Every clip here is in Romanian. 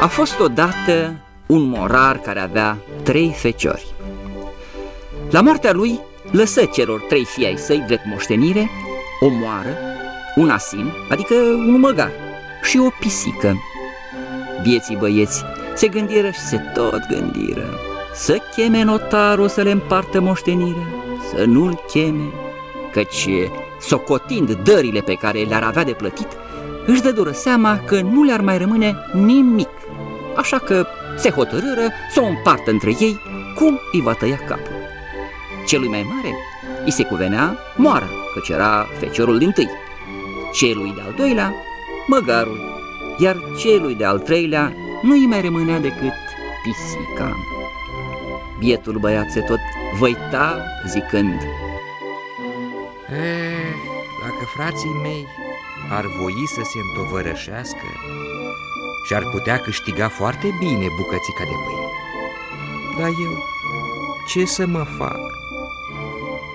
A fost odată un morar care avea trei feciori. La moartea lui lăsă celor trei fii ai săi drept moștenire o moară, un asin, adică un măgar, și o pisică. Vieții băieți se gândiră și se tot gândiră să cheme notarul să le împartă moștenirea, să nu-l cheme, căci, socotind dările pe care le-ar avea de plătit, își dă dură seama că nu le-ar mai rămâne nimic, așa că se hotărâră să o împartă între ei cum îi va tăia capul. Celui mai mare îi se cuvenea moara, căci era feciorul din tâi, celui de-al doilea, măgarul, iar celui de-al treilea nu îi mai rămânea decât pisica. Bietul băiat se tot văita zicând e, Dacă frații mei ar voi să se întovărășească și ar putea câștiga foarte bine bucățica de pâine. Dar eu, ce să mă fac?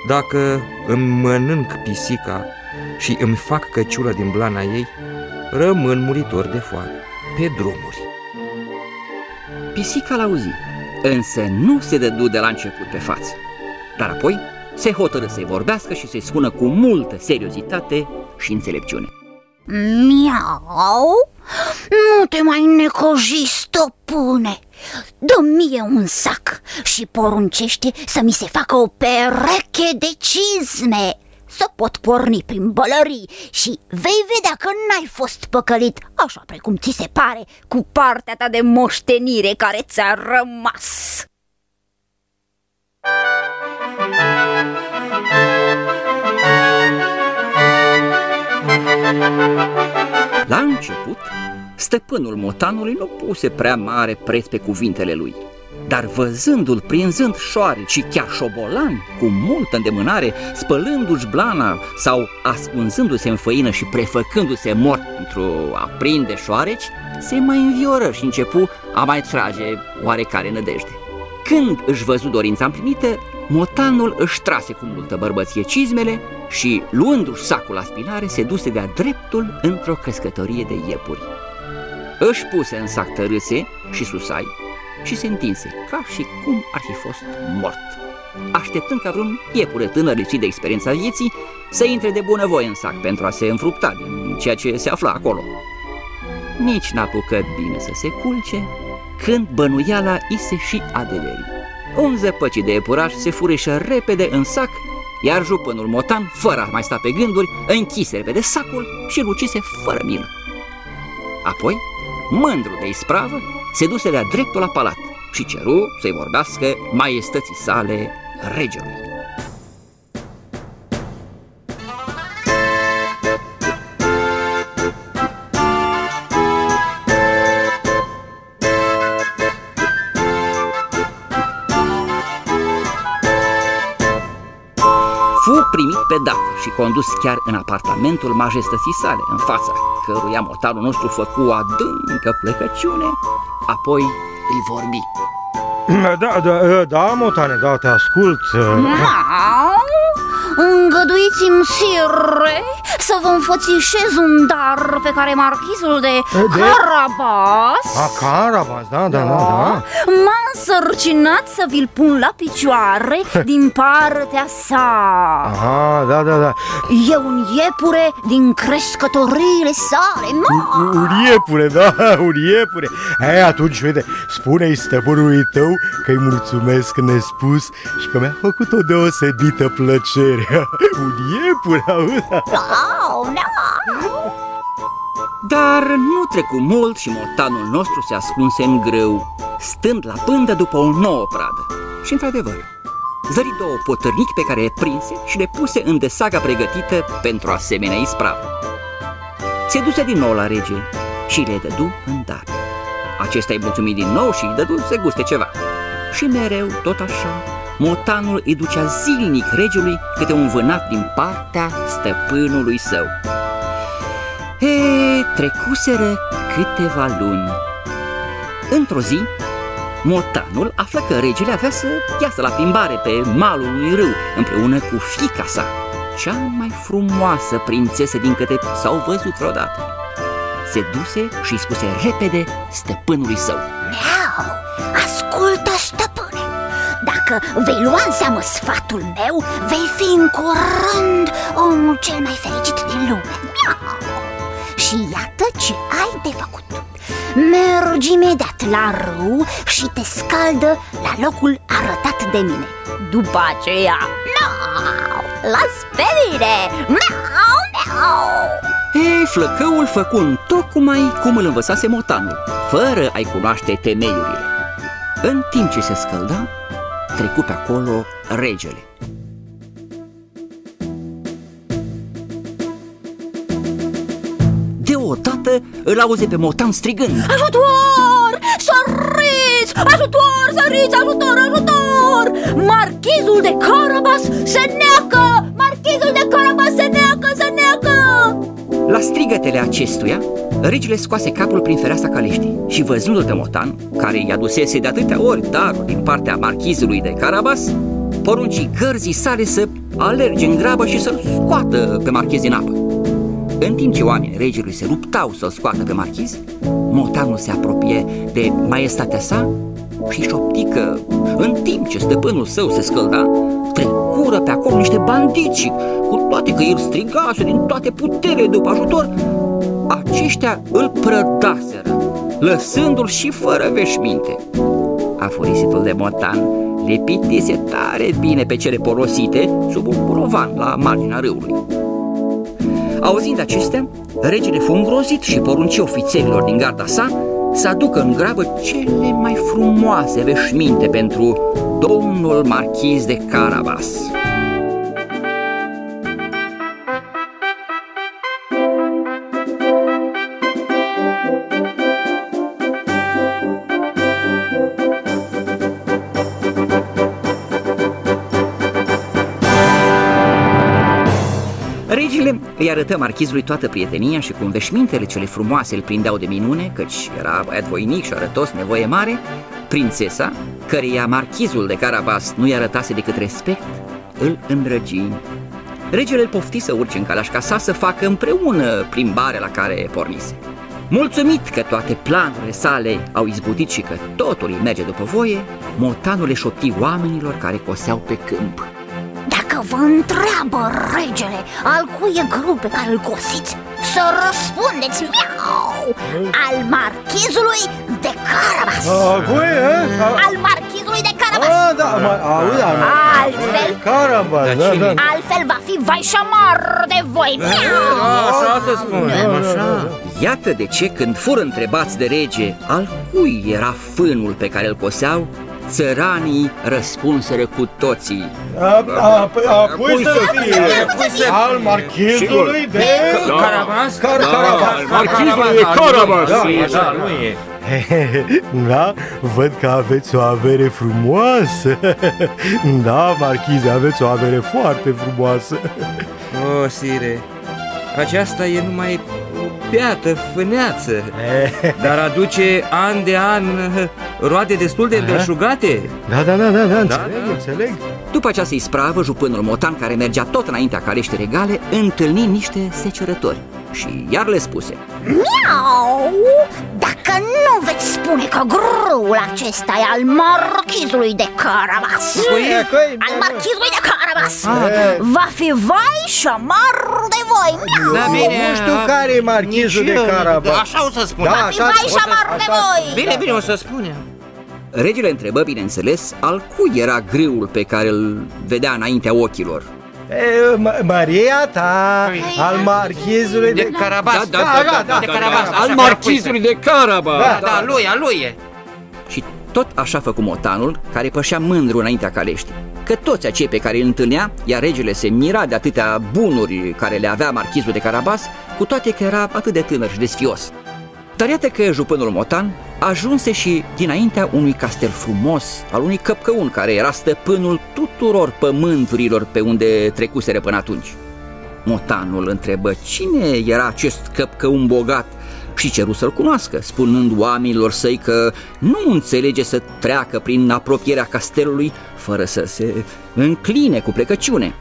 Dacă îmi mănânc pisica și îmi fac căciulă din blana ei, rămân muritor de foame, pe drumuri. Pisica l-auzi, însă nu se dădu de la început pe față, dar apoi se hotără să-i vorbească și să-i spună cu multă seriozitate și înțelepciune. Miau, nu te mai necoji, stăpâne. Dă mie un sac și poruncește să mi se facă o pereche de cizme Să pot porni prin bălării și vei vedea că n-ai fost păcălit Așa precum ți se pare cu partea ta de moștenire care ți-a rămas La început, stăpânul motanului nu puse prea mare preț pe cuvintele lui, dar văzându-l prinzând șoare și chiar șobolan, cu multă îndemânare, spălându-și blana sau ascunzându-se în făină și prefăcându-se mort pentru a prinde șoareci, se mai învioră și începu a mai trage oarecare nădejde. Când își văzu dorința împlinită, motanul își trase cu multă bărbăție cizmele și, luându-și sacul la spinare, se duse de-a dreptul într-o crescătorie de iepuri. Își puse în sac tărâse și susai și se întinse, ca și cum ar fi fost mort, așteptând ca vreun iepure tânăr lipsit de experiența vieții să intre de bunăvoie în sac pentru a se înfrupta din ceea ce se afla acolo. Nici n-apucă bine să se culce, când bănuiala i se și adeveri. Un zăpăcit de iepuraș se fureșă repede în sac iar jupânul motan, fără a mai sta pe gânduri, închise repede sacul și îl ucise fără milă. Apoi, mândru de ispravă, se duse de-a dreptul la palat și ceru să-i vorbească maiestății sale regelui. Pe dată și condus chiar în apartamentul majestății sale, în fața căruia mortalul nostru făcu o adâncă plecăciune, apoi îi vorbi. Da, da, da, Motane, da, te ascult. Îngăduiți-mi, sire, să vă înfățișez un dar pe care marchizul de, de? Carabas? A, Carabas, da, da, da, da. M-a însărcinat să vi-l pun la picioare din partea sa. Aha, da, da, da. E un iepure din crescătoriile sale, ma Un iepure, da, un iepure. E, atunci, uite, spune-i stăpânului tău că-i mulțumesc nespus și că mi-a făcut o deosebită plăcere. Un iepure, auzi? Dar nu trecu mult și motanul nostru se ascunse în grâu, stând la pândă după o nouă pradă. Și într-adevăr, zări două potârnichi pe care le prinse și le puse în desaga pregătită pentru asemenea ispravă. Se duse din nou la rege și le dădu în dar. Acesta îi mulțumi din nou și îi dădu să guste ceva. Și mereu, tot așa, motanul îi ducea zilnic regiului câte un vânat din partea stăpânului său. E, trecuseră câteva luni. Într-o zi, motanul află că regele avea să iasă la plimbare pe malul unui râu împreună cu fica sa, cea mai frumoasă prințesă din câte s-au văzut vreodată. se duse și îi spuse repede stăpânului său Miau, ascultă stăpâne Dacă vei lua în seamă sfatul meu Vei fi în curând omul cel mai fericit din lume. Miau. Și iată ce ai de făcut. Mergi imediat la râu și te scaldă la locul arătat de mine. După aceea, miau, las pe mine Miau, miau! Ei, flăcăul făcu în tocmai cum îl învățase motanul, fără a-i cunoaște temeiurile. În timp ce se scălda, trecu pe acolo regele. Deodată îl auze pe motan strigând Ajutor! Săriți! Ajutor! Săriți! Ajutor! Ajutor! Marchizul de Carabas se neacă! Marchizul de Carabas se neacă! Se neacă! La strigătele acestuia, regele scoase capul prin fereastra caleștii și văzându-l pe motan, care i-a dusese de atâtea ori daruri din partea marchizului de Carabas, porunci gărzii sale să alerge în grabă și să-l scoată pe marchiz din apă. În timp ce oamenii regelui se luptau să-l scoată pe marchiz, motanul se apropie de maestatea sa și șopti că, în timp ce stăpânul său se scălda, trecură pe acolo niște bandiți și, cu toate că el strigase din toate puterile după ajutor, aceștia îl prădaseră, lăsându-l și fără veșminte. Afurisitul de motan le pitise tare bine pe cele porosite sub un burovan la marginea râului. Auzind acestea, regele fu îngrozit și porunci ofițerilor din garda sa să aducă în grabă cele mai frumoase veșminte pentru domnul marchiz de Carabas. Îi arătă marchizului toată prietenia și cum veșmintele cele frumoase îl prindeau de minune, căci era băiat voinic și arătos, nevoie mare, prințesa, căreia marchizul de Carabas nu-i arătase decât respect, îl îndrăgi. Regele îl pofti să urce în calașca sa să facă împreună plimbarea la care pornise. Mulțumit că toate planurile sale au izbutit și că totul îi merge după voie, motanul le șopti oamenilor care coseau pe câmp. Dacă vă întreabă regele al cui e grâu pe care îl cosiți, să răspundeți miau! Al marchizului de Carabas! A, cui, e? A, Al marchizului de Carabas! A, da, mă, auzi, am... Altfel, Carabas, Dar da, cine? da. altfel va fi vai și amar de voi miau! Așa să spunem, așa. Iată de ce când fură întrebați de rege al cui era fânul pe care îl coseau, țăranii răspunseră cu toții. A, a, a, a cui să fie? Cui să Al marchizului de... Carabas? Car, Carabas. Marchizului de Carabas. Da, Așa, nu e Da, văd că aveți o avere frumoasă Da, marchize, aveți o avere foarte frumoasă O, Sire, aceasta e numai o beată fâneață Dar aduce an de an roade destul de îndelșugate. Da, da, da, da, da, înțeleg, da. înțeleg. După această ispravă, jupânul motan, care mergea tot înaintea caleștii regale, întâlni niște secerători și iar le spuse Miau Dacă nu veți spune că grâul acesta e al marchizului de Carabas. Al marchizului de Carabas. Va fi vai și amar de voi. Miau Da, bine Nu știu care e marchizul nici de eu, Carabas. Așa o să spun. Da, Va fi așa- vai și o să- amar de așa- voi Bine, bine, o să spunem Regele întrebă, bineînțeles, al cui era grâul pe care îl vedea înaintea ochilor. E, Ma- Maria ta, al marchizului de... De Carabas Da, da, da, da, de da, Carabas da, așa Al că marchizului de Carabas. Da, da, lui, a lui e Și tot așa făcu motanul, care pășea mândru înaintea caleștii. Că toți acei pe care îl întâlnea, iar regele se mira de atâtea bunuri care le avea marchizul de Carabas, cu toate că era atât de tânăr și de sfios. Dar iată că jupânul motan ajunse și dinaintea unui castel frumos, al unui căpcăun care era stăpânul tuturor pământurilor pe unde trecuseră până atunci. Motanul întrebă cine era acest căpcăun bogat și ceru să-l cunoască, spunând oamenilor săi că nu înțelege să treacă prin apropierea castelului fără să se încline cu plecăciune.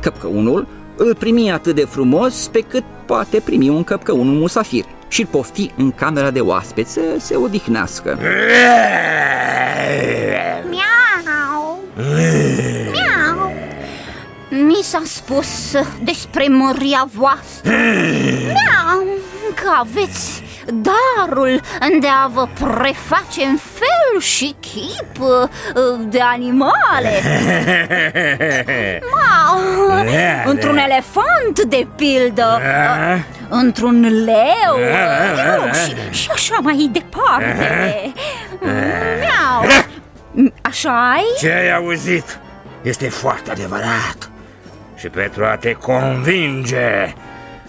Căpcăunul îl primi atât de frumos pe cât poate primi un căpcăun un musafir și-l pofti în camera de oaspeți să se odihnească. Miau! Miau! Mi s-a spus despre măria voastră Miau! Că aveți darul de a vă preface în fel și chip uh, de animale Mau! Într-un elefant, de pildă Într-un leu uh, și, și așa mai departe Miau! Așa ai? Ce ai auzit este foarte adevărat Și pentru a te convinge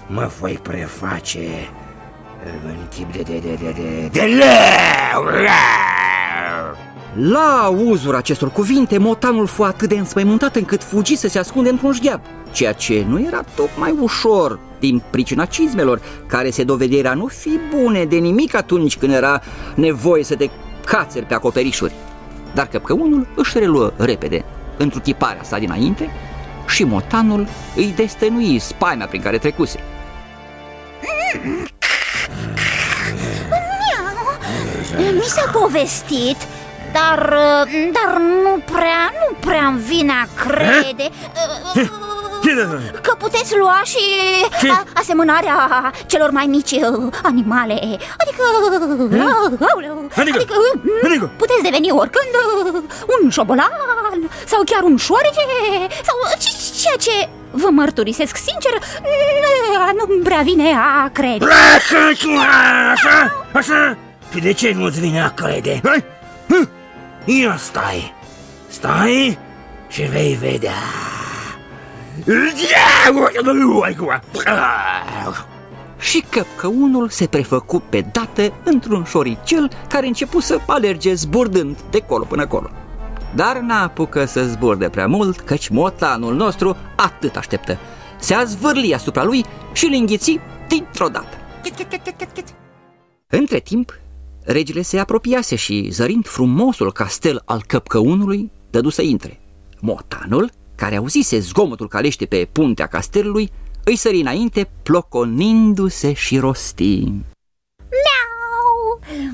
Mă voi preface în chip de, de, de, de, de, de leu La auzul acestor cuvinte, motanul fu atât de înspăimântat încât fugi să se ascunde într-un șgheab, ceea ce nu era tocmai ușor din pricina cizmelor, care se dovederea a nu fi bune de nimic atunci când era nevoie să te cațeri pe acoperișuri. Dar căpcăunul își reluă repede. Întruchiparea sa dinainte și motanul îi destănui spaimea prin care trecuse. Mi s-a povestit dar, dar nu prea, nu prea îmi vine a crede Că puteți lua și a, asemănarea celor mai mici uh, animale. Adică, auleu, Adică, adică, adică? puteți deveni oricând uh, un șobolan sau chiar un șoarece Sau ce- ceea ce vă mărturisesc sincer nu prea vine a crede. Așa, așa? Și de ce nu-ți vine a crede? Hai? Hă? Ia stai! Stai și vei vedea Și căpcăunul se prefăcu pe dată într-un șoricel care începu să alerge zburdând de colo până colo. Dar n-apucă să zburde prea mult, căci motanul nostru atât așteptă. Se a zvârli asupra lui și îl înghiți dintr-o dată. Între timp, regele se apropiase și, zărind frumosul castel al căpcăunului, dădu să intre. Motanul, care auzise zgomotul calește pe puntea castelului, îi sări înainte, ploconindu-se și rostind.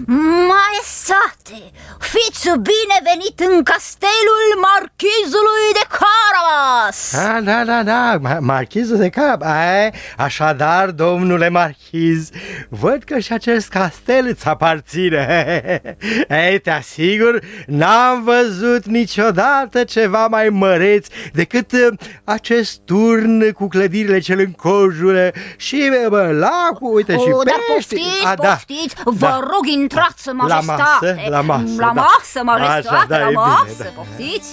Miau! Maestate, fiți binevenit în castelul marchizului de Carabas! Da, da, da, da, ma- marchizul de cap Ai, Așadar, domnule marchiz Văd că și acest castel îți aparține Ei, te asigur N-am văzut niciodată ceva mai măreț Decât uh, acest turn cu clădirile ce îl înconjură Și bă, lacul, uite, și O, dar pește poftiți, A, da. poftiți, vă Da. rog intrați, La majestate masă, la masă, La da. masă, majestate, Așa, da, la e bine, masă, da. poftiți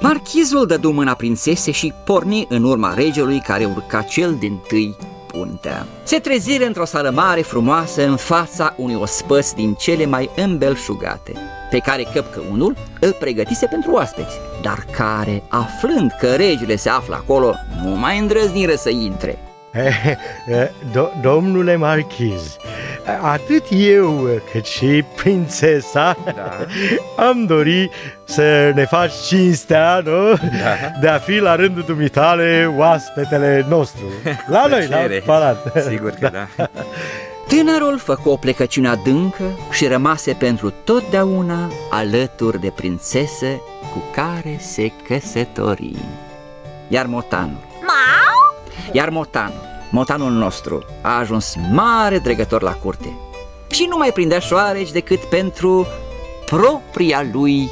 Marchizul dădu mâna prințese și porni în urma regelui care urca cel din tâi puntea. Se trezire într-o sală mare frumoasă în fața unui ospăț din cele mai îmbelșugate, pe care căpcăunul îl pregătise pentru oaspeți, dar care, aflând că regele se află acolo, nu mai îndrăzniră să intre. Do- domnule marchiz, atât eu cât și prințesa Da. am dori să ne faci cinstea, nu? Da. De a fi la rândul dumitale oaspetele nostru. La noi, la Plăcere. palat. Sigur că da. Tânărul făcu o plecăciune adâncă și rămase pentru totdeauna alături de prințese cu care se căsători. Iar motanul, Mau! iar motanul, motanul nostru, a ajuns mare dregător la curte și nu mai prindea șoareci decât pentru propria lui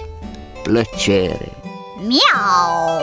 plăcere. Miau!